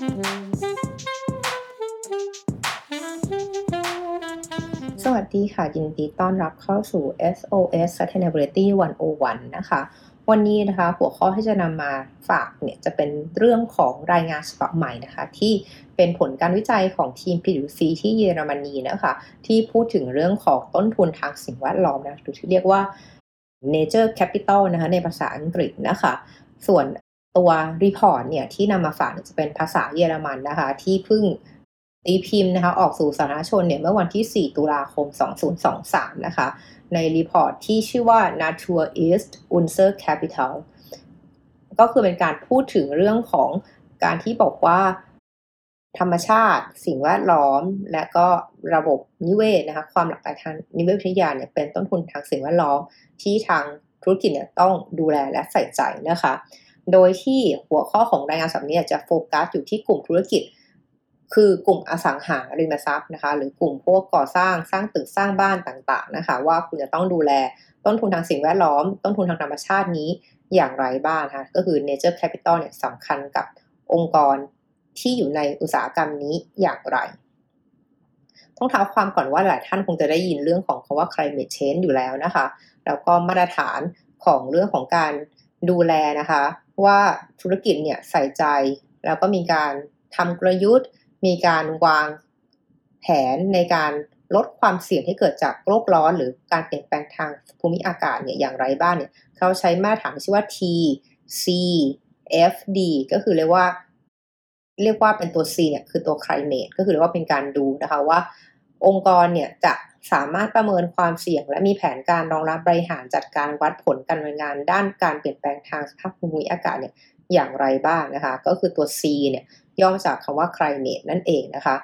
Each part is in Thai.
สวัสดีค่ะ ยินดีต้อนรับเข้าสู่ SOS Sustainability 101 นะคะ วันนี้นะคะหัวข้อที่จะนำมาฝากเนี่ยจะเป็นเรื่องของรายงานฉบับใหม่นะคะ ที่เป็นผลการวิจัยของทีม PwC ที่เยอรมนีนะคะ ที่พูดถึงเรื่องของต้นทุนทางสิ่งแวดล้อมนะหรือที่เรียกว่า Nature Capital นะคะในภาษาอังกฤษนะคะ ส่วน ตัว report เนี่ยที่นำมาฝากจะเป็นภาษาเยอรมันนะคะ ที่เพิ่งตีพิมพ์นะคะออกสู่สาธารณชนเนี่ยเมื่อวันที่ 4 ตุลาคม 2023 นะคะ ใน report ที่ชื่อว่า Natur ist unser Kapital ก็คือเป็นการพูดถึงเรื่องของการที่บอกว่า ธรรมชาติ สิ่งแวดล้อม และก็ระบบนิเวศนะคะความหลากหลายทางนิเวศวิทยาเนี่ยเป็นต้นทุนทางสิ่งแวดล้อมที่ทางธุรกิจเนี่ยต้องดูแลและใส่ใจนะคะ โดยที่หัวข้อของรายงานสัปดาห์นี้จะโฟกัสอยู่ที่กลุ่มธุรกิจ คือกลุ่มอสังหาริมทรัพย์นะคะ หรือกลุ่มพวกก่อสร้างสร้างตึกสร้างบ้านต่างๆนะคะ ว่าคุณจะต้องดูแลต้นทุนทางสิ่งแวดล้อม ต้นทุนทางธรรมชาตินี้อย่างไรบ้างคะก็คือ nature capital เนี่ยสำคัญกับองค์กรที่อยู่ในอุตสาหกรรมนี้อย่างไร ต้องเท้าความก่อนว่าหลายท่านคงจะได้ยินเรื่องของคาว่า climate change อยู่แล้วนะคะ แล้วก็มาตรฐานของเรื่องของการดูแลนะคะ ว่าธุรกิจเนี่ยใส่ใจ แล้วก็มีการทำกลยุทธ์ มีการวางแผนในการลดความเสี่ยงที่เกิดจากโลกร้อน หรือการเปลี่ยนแปลงทางภูมิอากาศเนี่ยอย่างไรบ้างเนี่ยเขาใช้มาตรฐานชื่อว่า T C F D ก็คือเรียกว่า เรียกว่าเป็นตัว C เนี่ยคือตัว climate ก็คือเรียกว่าเป็นการดูนะคะว่า องค์กรเนี่ยจะ สามารถประเมินความเสี่ยง และมีแผนการรองรับบริหารจัดการวัดผลการดำเนินงาน ด้านการเปลี่ยนแปลงทางสภาพภูมิอากาศเนี่ยอย่างไรบ้างนะคะ ก็คือตัว C เนี่ยย่อมาจากคำว่า climate นั่นเองนะคะ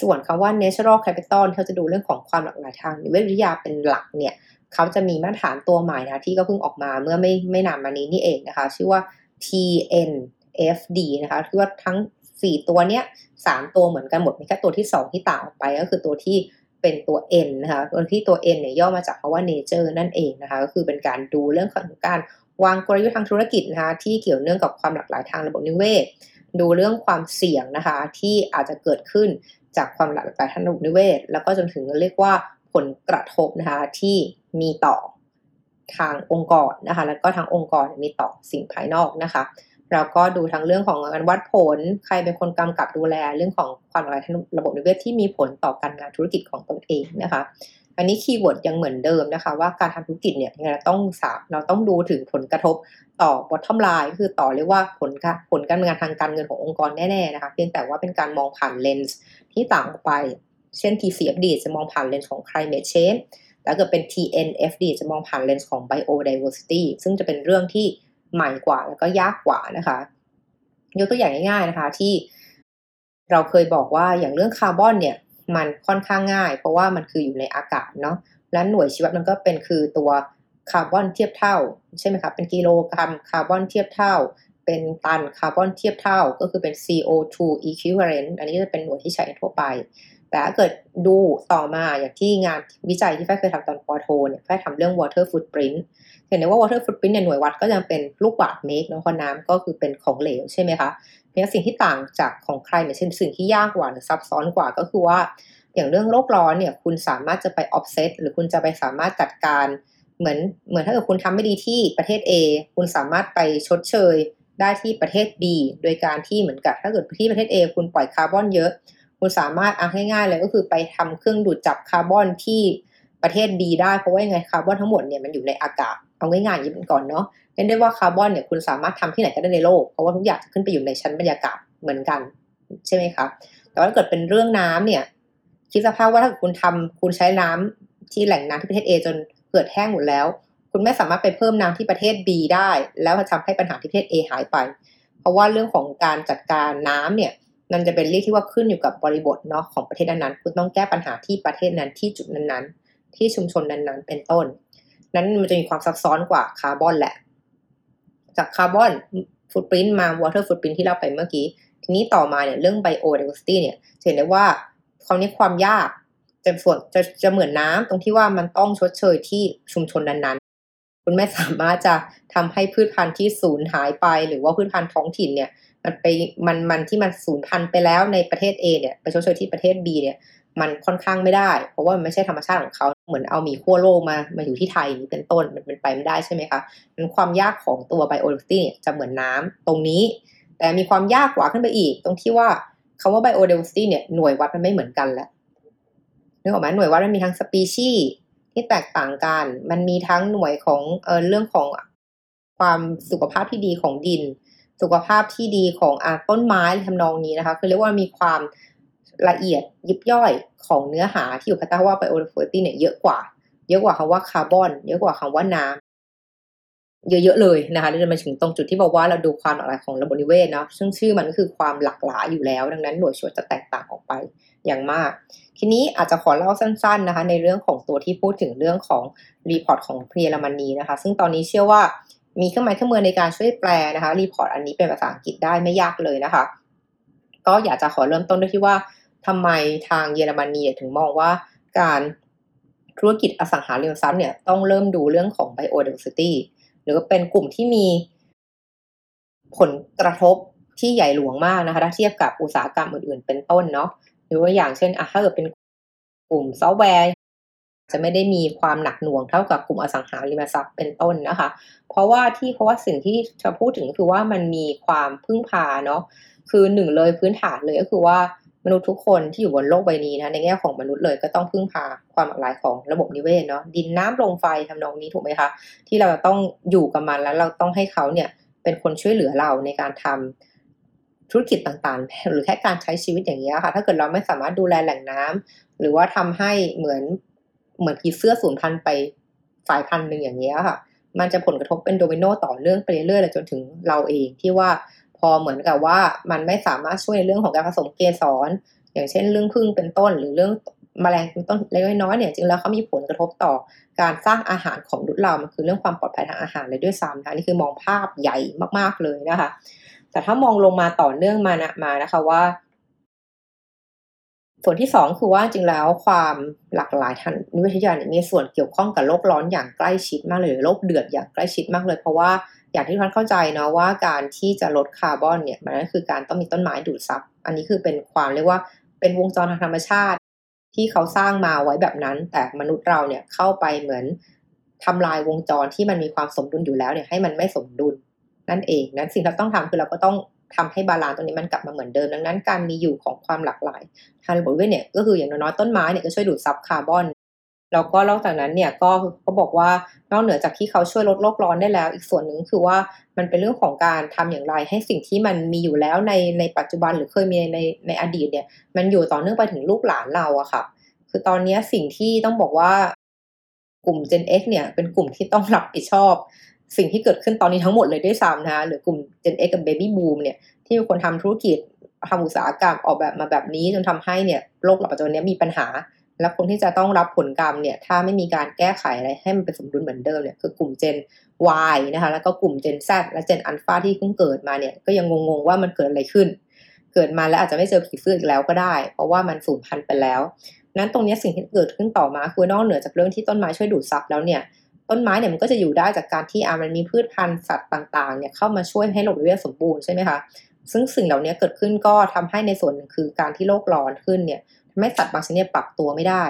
ส่วนคำว่า natural capital เขาจะดูเรื่องของความหลากหลายทางนิเวศวิทยาเป็นหลักเนี่ยเขาจะมีมาตรฐานตัวใหม่นะที่ก็เพิ่งออกมาเมื่อไม่ไม่นานมานี้นี่เองนะคะ ชื่อว่า TNFD นะคะคือว่าทั้ง 4 ตัวเนี้ย3ตัวเหมือนกันหมดมีแค่ตัวที่ 2 ที่ต่างออกไป ก็คือตัวที่ เป็นตัว N นะคะตัวที่ตัว N เนี่ยย่อมาจากคำว่า nature นั่นเองนะคะ ก็คือเป็นการดูเรื่องของการวางกลยุทธ์ทางธุรกิจนะคะที่เกี่ยวเนื่องกับความหลากหลายทางระบบนิเวศ ดูเรื่องความเสี่ยงนะคะที่อาจจะเกิดขึ้นจากความหลากหลายทางระบบนิเวศ แล้วก็จนถึงเรียกว่าผลกระทบนะคะที่มีต่อทางองค์กรนะคะแล้วก็ทางองค์กรมีต่อสิ่งภายนอกนะคะ เราก็ดูทั้งเรื่องของการวัดผล ใครเป็นคนกำกับดูแลเรื่องของความหลากหลายทางระบบนิเวศที่มีผลต่อการงานธุรกิจของตนเองนะคะ อันนี้ keyword ยังเหมือนเดิมนะคะ ว่าการทำธุรกิจเนี่ยเราต้องสาเราต้องดูถึงผลกระทบต่อ bottom line คือต่อเรียกว่าผลผลการงานทางการเงินขององค์กรแน่ๆนะคะ เพียงแต่ว่าเป็นการมองผ่านเลนส์ที่ต่างออกไป เช่น TCFD จะมองผ่านเลนส์ของ climate change แต่เกิดเป็น TNFD จะมองผ่านเลนส์ของ biodiversity ซึ่งจะเป็นเรื่องที่ ใหม่กว่าแล้วก็ยากกว่านะคะ ยกตัวอย่างง่าย ๆนะคะ ที่เราเคยบอกว่าอย่างเรื่องคาร์บอนเนี่ย มันค่อนข้างง่าย เพราะว่ามันคืออยู่ในอากาศเนาะและหน่วยชี้วัดมันก็เป็นคือตัวคาร์บอนเทียบเท่า ใช่ไหมคะเป็นกิโลกรัมคาร์บอนเทียบเท่า เป็นตันคาร์บอนเทียบเท่า ก็คือเป็น CO2 equivalent อันนี้จะเป็นหน่วยที่ใช้ทั่วไป แต่ถ้าเกิดดูต่อมาอย่างที่งานวิจัยที่แฟเคยทำตอนปอโทเนี่ยแฟทำเรื่อง water footprint เห็นได้ว่า water footprint เนี่ยหน่วยวัดก็ยังเป็นลูกบาศก์เมตรเนาะเพราะน้ำก็คือเป็นของเหลวใช่ไหมคะเพียงสิ่งที่ต่างจากของใครเนี่ยเช่นสิ่งที่ยากกว่าหรือซับซ้อนกว่าก็คือว่า อย่างเรื่องโลกร้อนเนี่ยคุณสามารถจะไป offset หรือคุณจะไปสามารถจัดการเหมือนเหมือนถ้าเกิดคุณทำไม่ดีที่ประเทศ A คุณสามารถไปชดเชยได้ที่ประเทศ B โดยการที่เหมือนกับถ้าเกิดที่ประเทศ A คุณปล่อยคาร์บอนเยอะ คุณสามารถเอาง่ายๆเลยก็คือไปทำเครื่องดูดจับคาร์บอนที่ประเทศ B ได้เพราะว่ายังไงคาร์บอนทั้งหมดเนี่ยมันอยู่ในอากาศเอาง่ายๆอย่างนี้ก่อนเนาะเรียกได้ว่าคาร์บอนเนี่ยคุณสามารถทำที่ไหนก็ได้ในโลกเพราะว่าทุกอย่างจะขึ้นไปอยู่ในชั้นบรรยากาศเหมือนกันใช่ไหมคะแต่ว่าถ้าเกิดเป็นเรื่องน้ำเนี่ยคิดสภาพว่าถ้าคุณทำคุณใช้น้ำที่แหล่งน้ำที่ประเทศ A จนเกิดแห้งหมดแล้ว คุณไม่สามารถไปเพิ่มน้ำที่ประเทศ B ได้ แล้วทำให้ปัญหาที่ประเทศ A หายไป เพราะว่าเรื่องของการจัดการน้ำเนี่ย มันจะเป็นเรื่องที่ว่าขึ้นอยู่กับบริบทเนาะของประเทศนั้นๆคุณต้องแก้ปัญหาที่ประเทศนั้นที่จุดนั้นๆ ที่ชุมชนนั้นๆ เป็นต้น นั้นมันจะมีความซับซ้อนกว่าคาร์บอนแหละ จาก carbon footprint มา water footprint ที่เราไปเมื่อกี้ ทีนี้ต่อมาเนี่ยเรื่องไบโอเด v ว r ิตี้เนี่ยเห็นได้ว่าคราวนี้ความยากจะส่วนจะจะเหมือนน้ำตรงที่ว่ามันต้องชดเชยที่ชุมชนนั้น คุณไม่สามารถจะทำให้พืชพันธุ์ที่สูญหายไป หรือว่าพืชพันธุ์ท้องถิ่นเนี่ย มันไปมันมันที่มันสูญพันธุ์ไปแล้วในประเทศ A เนี่ยไปชดเชยที่ประเทศ B เนี่ยมันค่อนข้างไม่ได้ เพราะว่ามันไม่ใช่ธรรมชาติของเขาเหมือนเอาหมีขั้วโลกมามาอยู่ที่ไทยนี่เป็นต้นมันเป็นไปไม่ได้ใช่ไหมคะมันความยากของตัว biodiversity เนี่ยจะเหมือนน้ำตรงนี้ แต่มีความยากกว่าขึ้นไปอีก ตรงที่ว่าคำว่า biodiversity เนี่ยหน่วยวัดมันไม่เหมือนกันแล้วนึกออกไหมหน่วยวัดมันมีทั้งสปีชีส์ ที่แตกต่างกัน มันมีทั้งหน่วยของเออเรื่องของความสุขภาพที่ดีของดิน สุขภาพที่ดีของอต้นไม้ทำนองนี้นะคะ คือเรียกว่ามีความละเอียดยิบย่อยของเนื้อหาที่อยู่ภายใต้ว่าไบโอเดฟเวอร์ตี้เนี่ยเยอะกว่า เยอะกว่าคำว่าคาร์บอน เยอะกว่าคำว่าน้ำ เยอะๆเลยนะคะจะมาถึงตรงจุดที่บอกว่าเราดูความหลากหลายของระบบนิเวศเนาะซึ่งชื่อมันก็คือความหลากหลายอยู่แล้ว ดังนั้นหน่วยชี้วัดจะแตกต่างออกไปอย่างมาก ทีนี้อาจจะขอเล่าสั้น ๆนะคะ ในเรื่องของตัวที่พูดถึงเรื่องของ report ของเยอรมนีนะคะ ซึ่งตอนนี้เชื่อว่ามีเครื่องหมายเครื่องมือในการช่วยแปลนะคะ report อันนี้เป็นภาษาอังกฤษได้ไม่ยากเลยนะคะ ก็อยากจะขอเริ่มต้นด้วยที่ว่าทำไมทางเยอรมนีถึงมองว่าการธุรกิจอสังหาริมทรัพย์เนี่ยต้องเริ่มดูเรื่องของ biodiversity รือเป็นกลุ่มที่มีผลกระทบที่ใหญ่หลวงมากนะคะถ้าเทียบกับอุตสาหกรรมอื่นๆ เป็นต้นเนาะหรือว่าอย่างเช่นอะถ้าเกิดเป็นกลุ่มซอฟต์แวร์ จะไม่ได้มีความหนักหน่วงเท่ากับกลุ่มอสังหาริมทรัพย์เป็นต้นนะคะ เพราะว่าที่เพราะว่าสิ่งที่จะพูดถึงคือว่ามันมีความพึ่งพาเนาะคือหนึ่งเลยพื้นฐานเลยก็คือว่า มนุษย์ทุกคนที่อยู่บนโลกใบนี้นะในแง่ของมนุษย์เลยก็ต้องพึ่งพาความหลากหลายของระบบนิเวศเนาะดินน้ำลมไฟทำนองนี้ถูกไหมคะ ที่เราต้องอยู่กับมันแล้วเราต้องให้เขาเนี่ยเป็นคนช่วยเหลือเราในการทำธุรกิจต่างๆ หรือแค่การใช้ชีวิตอย่างนี้ค่ะ ถ้าเกิดเราไม่สามารถดูแลแหล่งน้ำหรือว่าทำให้เหมือนเหมือนผีเสื้อสูญพันธุ์ไปสายพันธุ์หนึ่งอย่างนี้ค่ะ มันจะผลกระทบเป็นโดมิโนต่อเนื่องไปเรื่อยๆจนถึงเราเองที่ว่า พอเหมือนกับว่ามันไม่สามารถช่วยในเรื่องของการผสมเกสรอย่างเช่นเรื่องพึ่งเป็นต้น หรือเรื่องมแมลงเป็นต้นเล็กน้อยเนี่ยจริงแล้วเขามีผลกระทบต่อการสร้างอาหารของดุจเรา มันคือเรื่องความปลอดภัยทางอาหารเลยด้วยซ้ำนะนี่คือมองภาพใหญ่มากๆเลยนะคะ แต่ถ้ามองลงมาต่อเนื่องมานะมานะคะว่า ส่วนที่สองคือว่าจริงแล้วความหลากหลายทางนิเวศวิทยาเนี่ยมีส่วนเกี่ยวข้องกับโลกร้อนอย่างใกล้ชิดมากเลยโลกเดือดอย่างใกล้ชิดมากเลย เพราะว่า อย่างที่ท่านเข้าใจเนาะว่าการที่จะลดคาร์บอนเนี่ยมันก็คือการต้องมีต้นไม้ดูดซับ อันนี้คือเป็นความเรียกว่าเป็นวงจรทางธรรมชาติ ที่เขาสร้างมาไว้แบบนั้น แต่มนุษย์เราเนี่ยเข้าไปเหมือนทำลายวงจรที่มันมีความสมดุลอยู่แล้วเนี่ยให้มันไม่สมดุลนั่นเอง นั้นสิ่งที่เราต้องทำคือเราก็ต้องทำให้ balance ตรงนี้มันกลับมาเหมือนเดิม ดังนั้นการมีอยู่ของความหลากหลายทางระบบนิเวศเนี่ยก็คืออย่างน้อยต้นไม้เนี่ยก็ช่วยดูดซับคาร์บอน แล้วก็นอกจากนั้นเนี่ยก็เขาบอกว่านอกเหนือจากที่เขาช่วยลดโลกร้อนได้แล้ว อีกส่วนหนึ่งคือว่ามันเป็นเรื่องของการทำอย่างไรให้สิ่งที่มันมีอยู่แล้วในในปัจจุบันหรือเคยมีในในอดีตเนี่ย มันอยู่ต่อเนื่องไปถึงลูกหลานเราอะค่ะ คือตอนนี้สิ่งที่ต้องบอกว่ากลุ่ม Gen X เนี่ยเป็นกลุ่มที่ต้องรับผิดชอบ สิ่งที่เกิดขึ้นตอนนี้ทั้งหมดเลยด้วยซ้ำนะคะหรือกลุ่ม Gen X กับ Baby Boom เนี่ยที่มีคนทำธุรกิจทำอุตสาหกรรมออกแบบมาแบบนี้จนทำให้เนี่ยโลกปัจจุบันนี้มีปัญหา และคนที่จะต้องรับผลกรรมเนี่ยถ้าไม่มีการแก้ไขอะไรให้มันเป็นสมดุลเหมือนเดิมเนี่ยคือกลุ่ม Gen Y นะคะแล้วก็กลุ่ม Gen Z และ Gen Alpha ที่เพิ่งเกิดมาเนี่ยก็ยังงงๆว่ามันเกิดอะไรขึ้น เกิดมาแล้วอาจจะไม่เจอผีเสื้ออีกแล้วก็ได้ เพราะว่ามันสูญพันธุ์ไปแล้ว นั้นตรงนี้สิ่งที่เกิดขึ้นต่อมาคือนอกเหนือจากเรื่องที่ต้นไม้ช่วยดูดซับแล้วเนี่ยต้นไม้เนี่ยมันก็จะอยู่ได้จากการที่อามันมีพืชพันธุ์สัตว์ต่างๆเนี่ยเข้ามาช่วยให้โลกนิเวศสมบูรณ์ใช่ไหมคะซึ่งสิ่งเหล่านี้เกิดขึ้นก็ทำให้ในส่วนหนึ่งคือการที่โลกร้อนขึ้นเนี่ย ทำให้สัตว์บางชนิดปรับตัวไม่ได้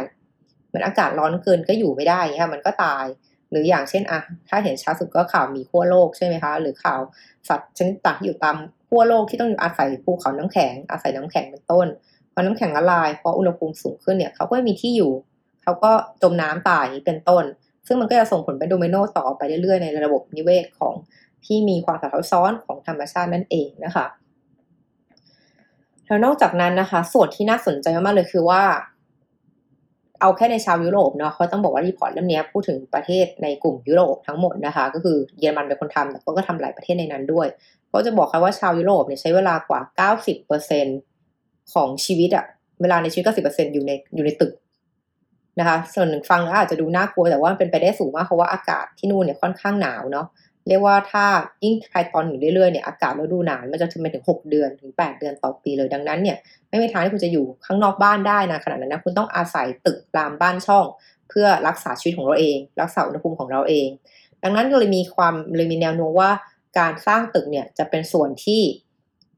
เหมือนอากาศร้อนเกินก็อยู่ไม่ได้ค่ะมันก็ตาย หรืออย่างเช่นอะถ้าเห็นชัดสุดก็ข่าวมีขั้วโลกใช่ไหมคะ หรือข่าวสัตว์ชนิดต่างที่อยู่ตามขั้วโลกที่ต้องอยู่อาศัยภูเขาน้ำแข็ง อาศัยน้ำแข็งเป็นต้นพอน้ำแข็งละลายเพราะอุณหภูมิสูงขึ้นเนี่ยเขาก็ไม่มีที่อยู่เขาก็จมน้ำตายเป็นต้น ซึ่งมันก็จะส่งผลไปโดมิโนต่อไปเรื่อยๆในระบบนิเวศของที่มีความสับซ้อนของธรรมชาตินั่นเองนะคะ แล้วนอกจากนั้นนะคะ ส่วนที่น่าสนใจมากๆเลยคือว่า เอาแค่ในชาวยุโรปเนาะเขาต้องบอกว่ารีพอร์ตเล่มนี้พูดถึงประเทศในกลุ่มยุโรปทั้งหมดนะคะ ก็คือเยอรมันเป็นคนทำแต่ก็ทำหลายประเทศในนั้นด้วยก็จะบอกค่ะว่าชาวยุโรปเนี่ยใช้เวลากว่า 90%ของชีวิตอะเวลาในชีวิต 90%อยู่ในอยู่ในตึกนะคะ ส่วนหนึ่งฟังแล้วอาจจะดูน่ากลัวแต่ว่าเป็นไปได้สูงมากเพราะว่าอากาศที่นู่นเนี่ยค่อนข้างหนาวเนาะ เรียกว่าถ้ายิ่งใครตอนอยู่เรื่อยๆเนี่ยอากาศฤดูหนาวมันจะถึงไปถึง 6 เดือนถึง 8 เดือนต่อปีเลยดังนั้นเนี่ยไม่มีทางที่คุณจะอยู่ข้างนอกบ้านได้นะขนาดนั้นนะคุณต้องอาศัยตึกรามบ้านช่อง เพื่อรักษาชีวิตของเราเอง รักษาอุณหภูมิของเราเอง ดังนั้นก็เลยมีความเลยมีแนวโน้มว่าการสร้างตึกเนี่ยจะเป็นส่วนที่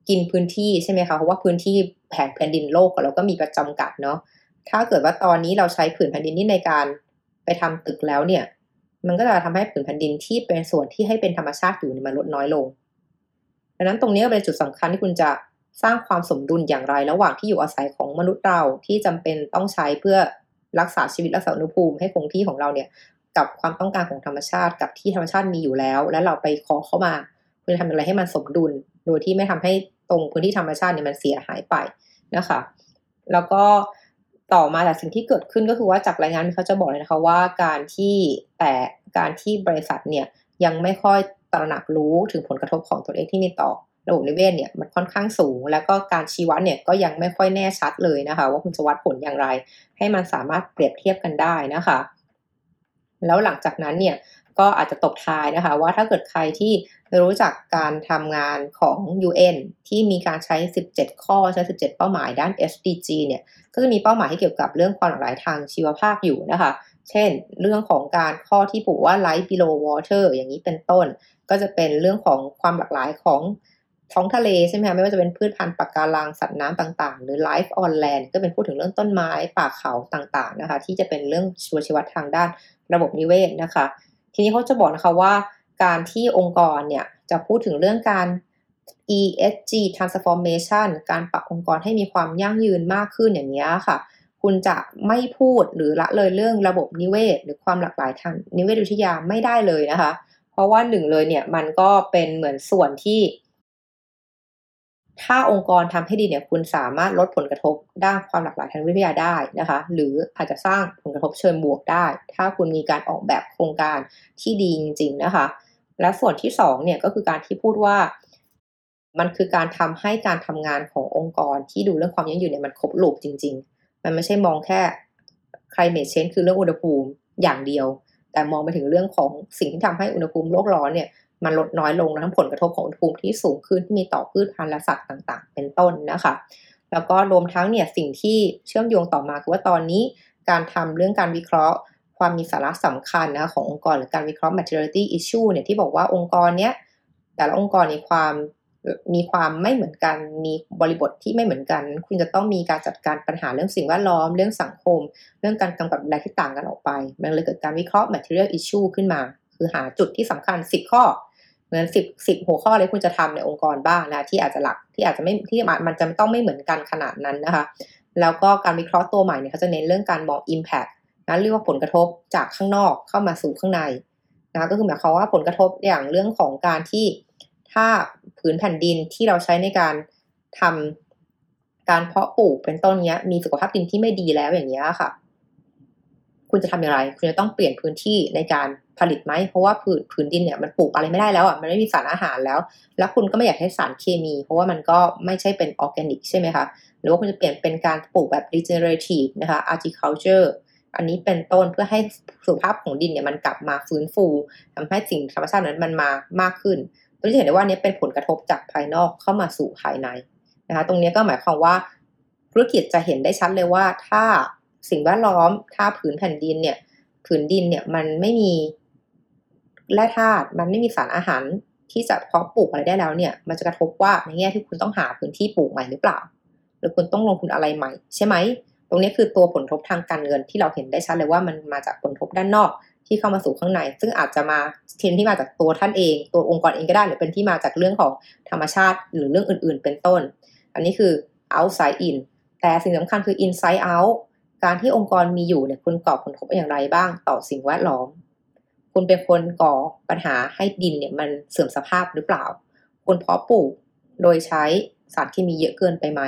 กินพื้นที่ใช่ไหมคะเพราะว่าพื้นที่แผ่นแผ่นดินโลกเราก็มีประจำกัดเนาะถ้าเกิดว่าตอนนี้เราใช้ผืนแผ่นดินนี้ในการไปทำตึกแล้วเนี่ย มันก็จะทำให้ผืนแผ่นดินที่เป็นส่วนที่ให้เป็นธรรมชาติอยู่มันลดน้อยลง ดังนั้นตรงนี้เป็นจุดสำคัญที่คุณจะสร้างความสมดุลอย่างไร ระหว่างที่อยู่อาศัยของมนุษย์เราที่จำเป็นต้องใช้เพื่อรักษาชีวิตรักษาอุณหภูมิให้คงที่ของเราเนี่ยกับความต้องการของธรรมชาติ กับที่ธรรมชาติมีอยู่แล้ว แล้วเราไปขอเข้ามาเพื่อทำอะไรให้มันสมดุล โดยที่ไม่ทำให้ตรงพื้นที่ธรรมชาติเนี่ยมันเสียหายไปนะคะ แล้วก็ ต่อมาจากสิ่งที่เกิดขึ้นก็คือว่าจากรายงานเขาจะบอกเลยนะคะว่าการที่แต่การที่บริษัทเนี่ยยังไม่ค่อยตระหนักรู้ถึงผลกระทบของตัวเองที่มีต่อระบบนิเวศเนี่ยมันค่อนข้างสูง แล้วก็การชี้วัดเนี่ยก็ยังไม่ค่อยแน่ชัดเลยนะคะ ว่าคุณจะวัดผลอย่างไร ให้มันสามารถเปรียบเทียบกันได้นะคะ แล้วหลังจากนั้นเนี่ยก็อาจจะตบท้ายนะคะ ว่าถ้าเกิดใครที่ รู้จักการทำงานของ UN ที่มีการใช้ 17 ข้อใช้ 17 เป้าหมายด้าน SDG เนี่ยก็จะมีเป้าหมายที่เกี่ยวกับเรื่องความหลากหลายทางชีวภาพอยู่นะคะ เช่น เรื่องของการข้อที่ผูกว่า life below water อย่างนี้เป็นต้น ก็จะเป็นเรื่องของความหลากหลายของท้องทะเลใช่ไหมคะไม่ว่าจะเป็นพืชพันธุ์ปะการังสัตว์น้ำต่างๆ หรือ life on land ก็เป็นพูดถึงเรื่องต้นไม้ป่าเขาต่างๆนะคะ ที่จะเป็นเรื่องชีวชีวัตทางด้านระบบนิเวศนะคะ ทีนี้เขาจะบอกนะคะว่า การที่องค์กรเนี่ยจะพูดถึงเรื่องการ ESG transformation การปรับองค์กรให้มีความยั่งยืนมากขึ้นอย่างนี้ค่ะ คุณจะไม่พูดหรือละเลยเรื่องระบบนิเวศ หรือความหลากหลายทางนิเวศวิทยาไม่ได้เลยนะคะ เพราะว่าหนึ่งเลยเนี่ยมันก็เป็นเหมือนส่วนที่ ถ้าองค์กรทำให้ดีเนี่ยคุณสามารถลดผลกระทบด้านความหลากหลายทางวิทยาได้นะคะ หรืออาจจะสร้างผลกระทบเชิงบวกได้ ถ้าคุณมีการออกแบบโครงการที่ดีจริง ๆ นะคะ และส่วนที่สองเนี่ยก็คือการที่พูดว่ามันคือการทำให้การทำงานขององค์กรที่ดูเรื่องความยั่งยืนเนี่ยมันครบลูปจริง ๆ มันไม่ใช่มองแค่ climate change คือเรื่องอุณหภูมิอย่างเดียว แต่มองไปถึงเรื่องของสิ่งที่ทำให้อุณหภูมิโลกร้อนเนี่ยมันลดน้อยลงและทั้งผลกระทบของอุณหภูมิที่สูงขึ้นที่มีต่อพืชพันธุ์และสัตว์ต่างๆ เป็นต้นนะคะ แล้วก็รวมทั้งเนี่ยสิ่งที่เชื่อมโยงต่อมาคือว่าตอนนี้การทำเรื่องการวิเคราะห์ ความมีสาระสำคัญนะขององค์กรหรือการวิเคราะห์ materiality issue เนี่ยที่บอกว่าองค์กรเนี้ยแต่ละองค์กรมีความมีความไม่เหมือนกัน มีบริบทที่ไม่เหมือนกัน คุณจะต้องมีการจัดการปัญหาเรื่องสิ่งแวดล้อม เรื่องสังคม เรื่องการกำกับดูแลที่ต่างกันออกไป มันเลยเกิดการวิเคราะห์ material issue ขึ้นมา คือหาจุดที่สำคัญ 10 ข้อ เหมือนสิบสิบหัวข้อเลยคุณจะทำในองค์กรบ้างนะ ที่อาจจะหลัก ที่อาจจะไม่ ที่มันจะต้องไม่เหมือนกันขนาดนั้นนะคะ แล้วก็การวิเคราะห์ตัวใหม่เนี่ยเขาจะเน้นเรื่องการมอง Impact นะเรียกว่าผลกระทบจากข้างนอกเข้ามาสู่ข้างในนะก็คือหมายความว่าผลกระทบอย่างเรื่องของการที่ถ้าผืนแผ่นดินที่เราใช้ในการทำการเพาะปลูกเป็นต้นเนี้ย มีสุขภาพดินที่ไม่ดีแล้วอย่างเงี้ยค่ะ คุณจะทำอย่างไร คุณจะต้องเปลี่ยนพื้นที่ในการผลิตไหมเพราะว่าผืนผืนดินเนี่ยมันปลูกอะไรไม่ได้แล้วอะมันไม่มีสารอาหารแล้ว แล้วคุณก็ไม่อยากให้สารเคมี เพราะว่ามันก็ไม่ใช่เป็นออร์แกนิกใช่ไหมคะหรือว่าคุณจะเปลี่ยนเป็นการปลูกแบบ regenerative นะคะ agriculture อันนี้เป็นต้นเพื่อให้สุขภาพของดินเนี่ยมันกลับมาฟื้นฟูทำให้สิ่งธรรมชาตินั้นมันมามากขึ้นตัวที่เห็นได้ว่านี้เป็นผลกระทบจากภายนอกเข้ามาสู่ภายในนะคะตรงนี้ก็หมายความว่าธุรกิจจะเห็นได้ชัดเลยว่า ถ้าสิ่งแวดล้อม ถ้าผืนแผ่นดินเนี่ยผืนดินเนี่ยมันไม่มีแร่ธาตุมันไม่มีสารอาหารที่จะเพาะปลูกอะไรได้แล้วเนี่ย มันจะกระทบว่าในแง่ที่คุณต้องหาพื้นที่ปลูกใหม่หรือเปล่า หรือคุณต้องลงทุนอะไรใหม่ ใช่ไหม ตรงนี้คือตัวผลกระทบทางการเงินที่เราเห็นได้ชัดเลยว่ามันมาจากผลกระทบด้านนอกที่เข้ามาสู่ข้างใน ซึ่งอาจจะมาเทียนที่มาจากตัวท่านเอง ตัวองค์กรเองก็ได้ หรือเป็นที่มาจากเรื่องของธรรมชาติ หรือเรื่องอื่น ๆ เป็นต้น อันนี้คือ outside in แต่สิ่งสำคัญคือ inside out การที่องค์กรมีอยู่เนี่ยคุณก่อผลกระทบอย่างไรบ้างต่อสิ่งแวดล้อม คุณเป็นคนก่อปัญหาให้ดินเนี่ยมันเสื่อมสภาพหรือเปล่า คุณเพาะปลูกโดยใช้สารเคมีเยอะเกินไปไหม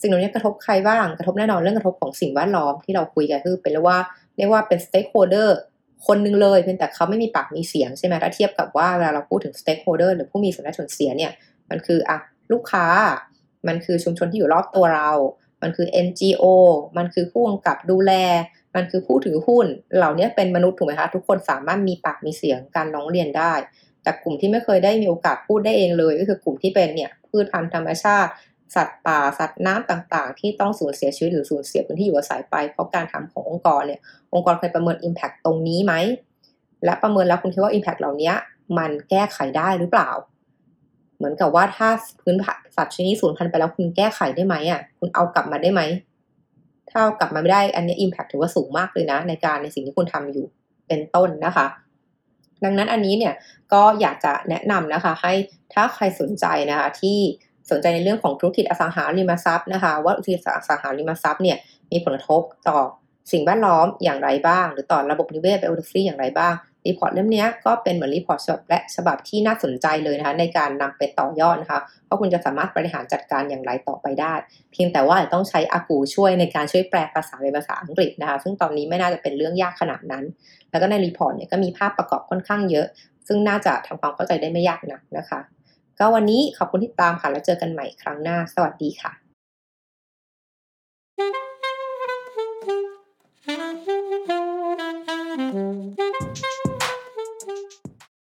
สิ่งเหล่านี้กระทบใครบ้างกระทบแน่นอนเรื่องกระทบของสิ่งแวดล้อมที่เราคุยกันคือเป็นเรียกว่าเรียกว่าเป็น stakeholder คนหนึ่งเลยเพียงแต่เขาไม่มีปากมีเสียงใช่ไหมถ้าเทียบกับว่าเวลาเราพูดถึง stakeholder หรือผู้มีส่วนได้ส่วนเสียเนี่ยมันคืออะลูกค้า มันคือชุมชนที่อยู่รอบตัวเรา มันคือ NGO มันคือผู้กำกับดูแล มันคือผู้ถือหุ้น เหล่านี้เป็นมนุษย์ถูกไหมคะทุกคนสามารถมีปากมีเสียงการร้องเรียนได้ แต่กลุ่มที่ไม่เคยได้มีโอกาสพูดได้เองเลย ก็คือกลุ่มที่เป็นเนี่ยพืชพันธุ์ธรรมชาติ สัตว์ป่าสัตว์น้ำต่างๆ ที่ต้องสูญเสียชีวิตหรือสูญเสียพื้นที่อยู่อาศัยไป เพราะการทำขององค์กรเนี่ยองค์กรเคยประเมิน Impact ตรงนี้ไหม และประเมินแล้วคุณคิดว่า Impact เหล่านี้มันแก้ไขได้หรือเปล่า เหมือนกับว่าถ้าพื้นสัตว์ชนิดสูญพันธุ์ไปแล้วคุณแก้ไขได้ไหมอะคุณเอากลับมาได้ไหมถ้าเอากลับมาไม่ได้อันนี้ impact ถือว่าสูงมากเลยนะ ในการในสิ่งที่คุณทำอยู่เป็นต้นนะคะดังนั้นอันนี้เนี่ยก็อยากจะแนะนำนะคะให้ถ้าใครสนใจนะคะที่ สนใจในเรื่องของธุรกิจอสังหาริมทรัพย์นะคะ ว่าธุรกิจอสังหาริมทรัพย์เนี่ยมีผลกระทบต่อสิ่งแวดล้อมอย่างไรบ้าง หรือต่อระบบนิเวศ biodiversity อย่างไรบ้าง report เล่มนี้ก็เป็นเหมือน report ฉบับและฉบับที่น่าสนใจเลยนะคะในการนำไปต่อยอดนะคะว่าะคุณจะสามารถบริหารจัดการอย่างไรต่อไปได้ เพียงแต่ว่าต้องใช้อากูช่วยในการช่วยแปลภาษาเป็นภาษาอังกฤษนะคะซึ่งตอนนี้ไม่น่าจะเป็นเรื่องยากขนาดนั้น แล้วก็ในรีพอร์ตเนี่ยก็มีภาพประกอบค่อนข้างเยอะ ซึ่งน่าจะทำความเข้าใจได้ไม่ยากนักนะคะ ก็วันนี้ขอบคุณที่ตามค่ะ แล้วเจอกันใหม่ครั้งหน้า สวัสดีค่ะ Thank you.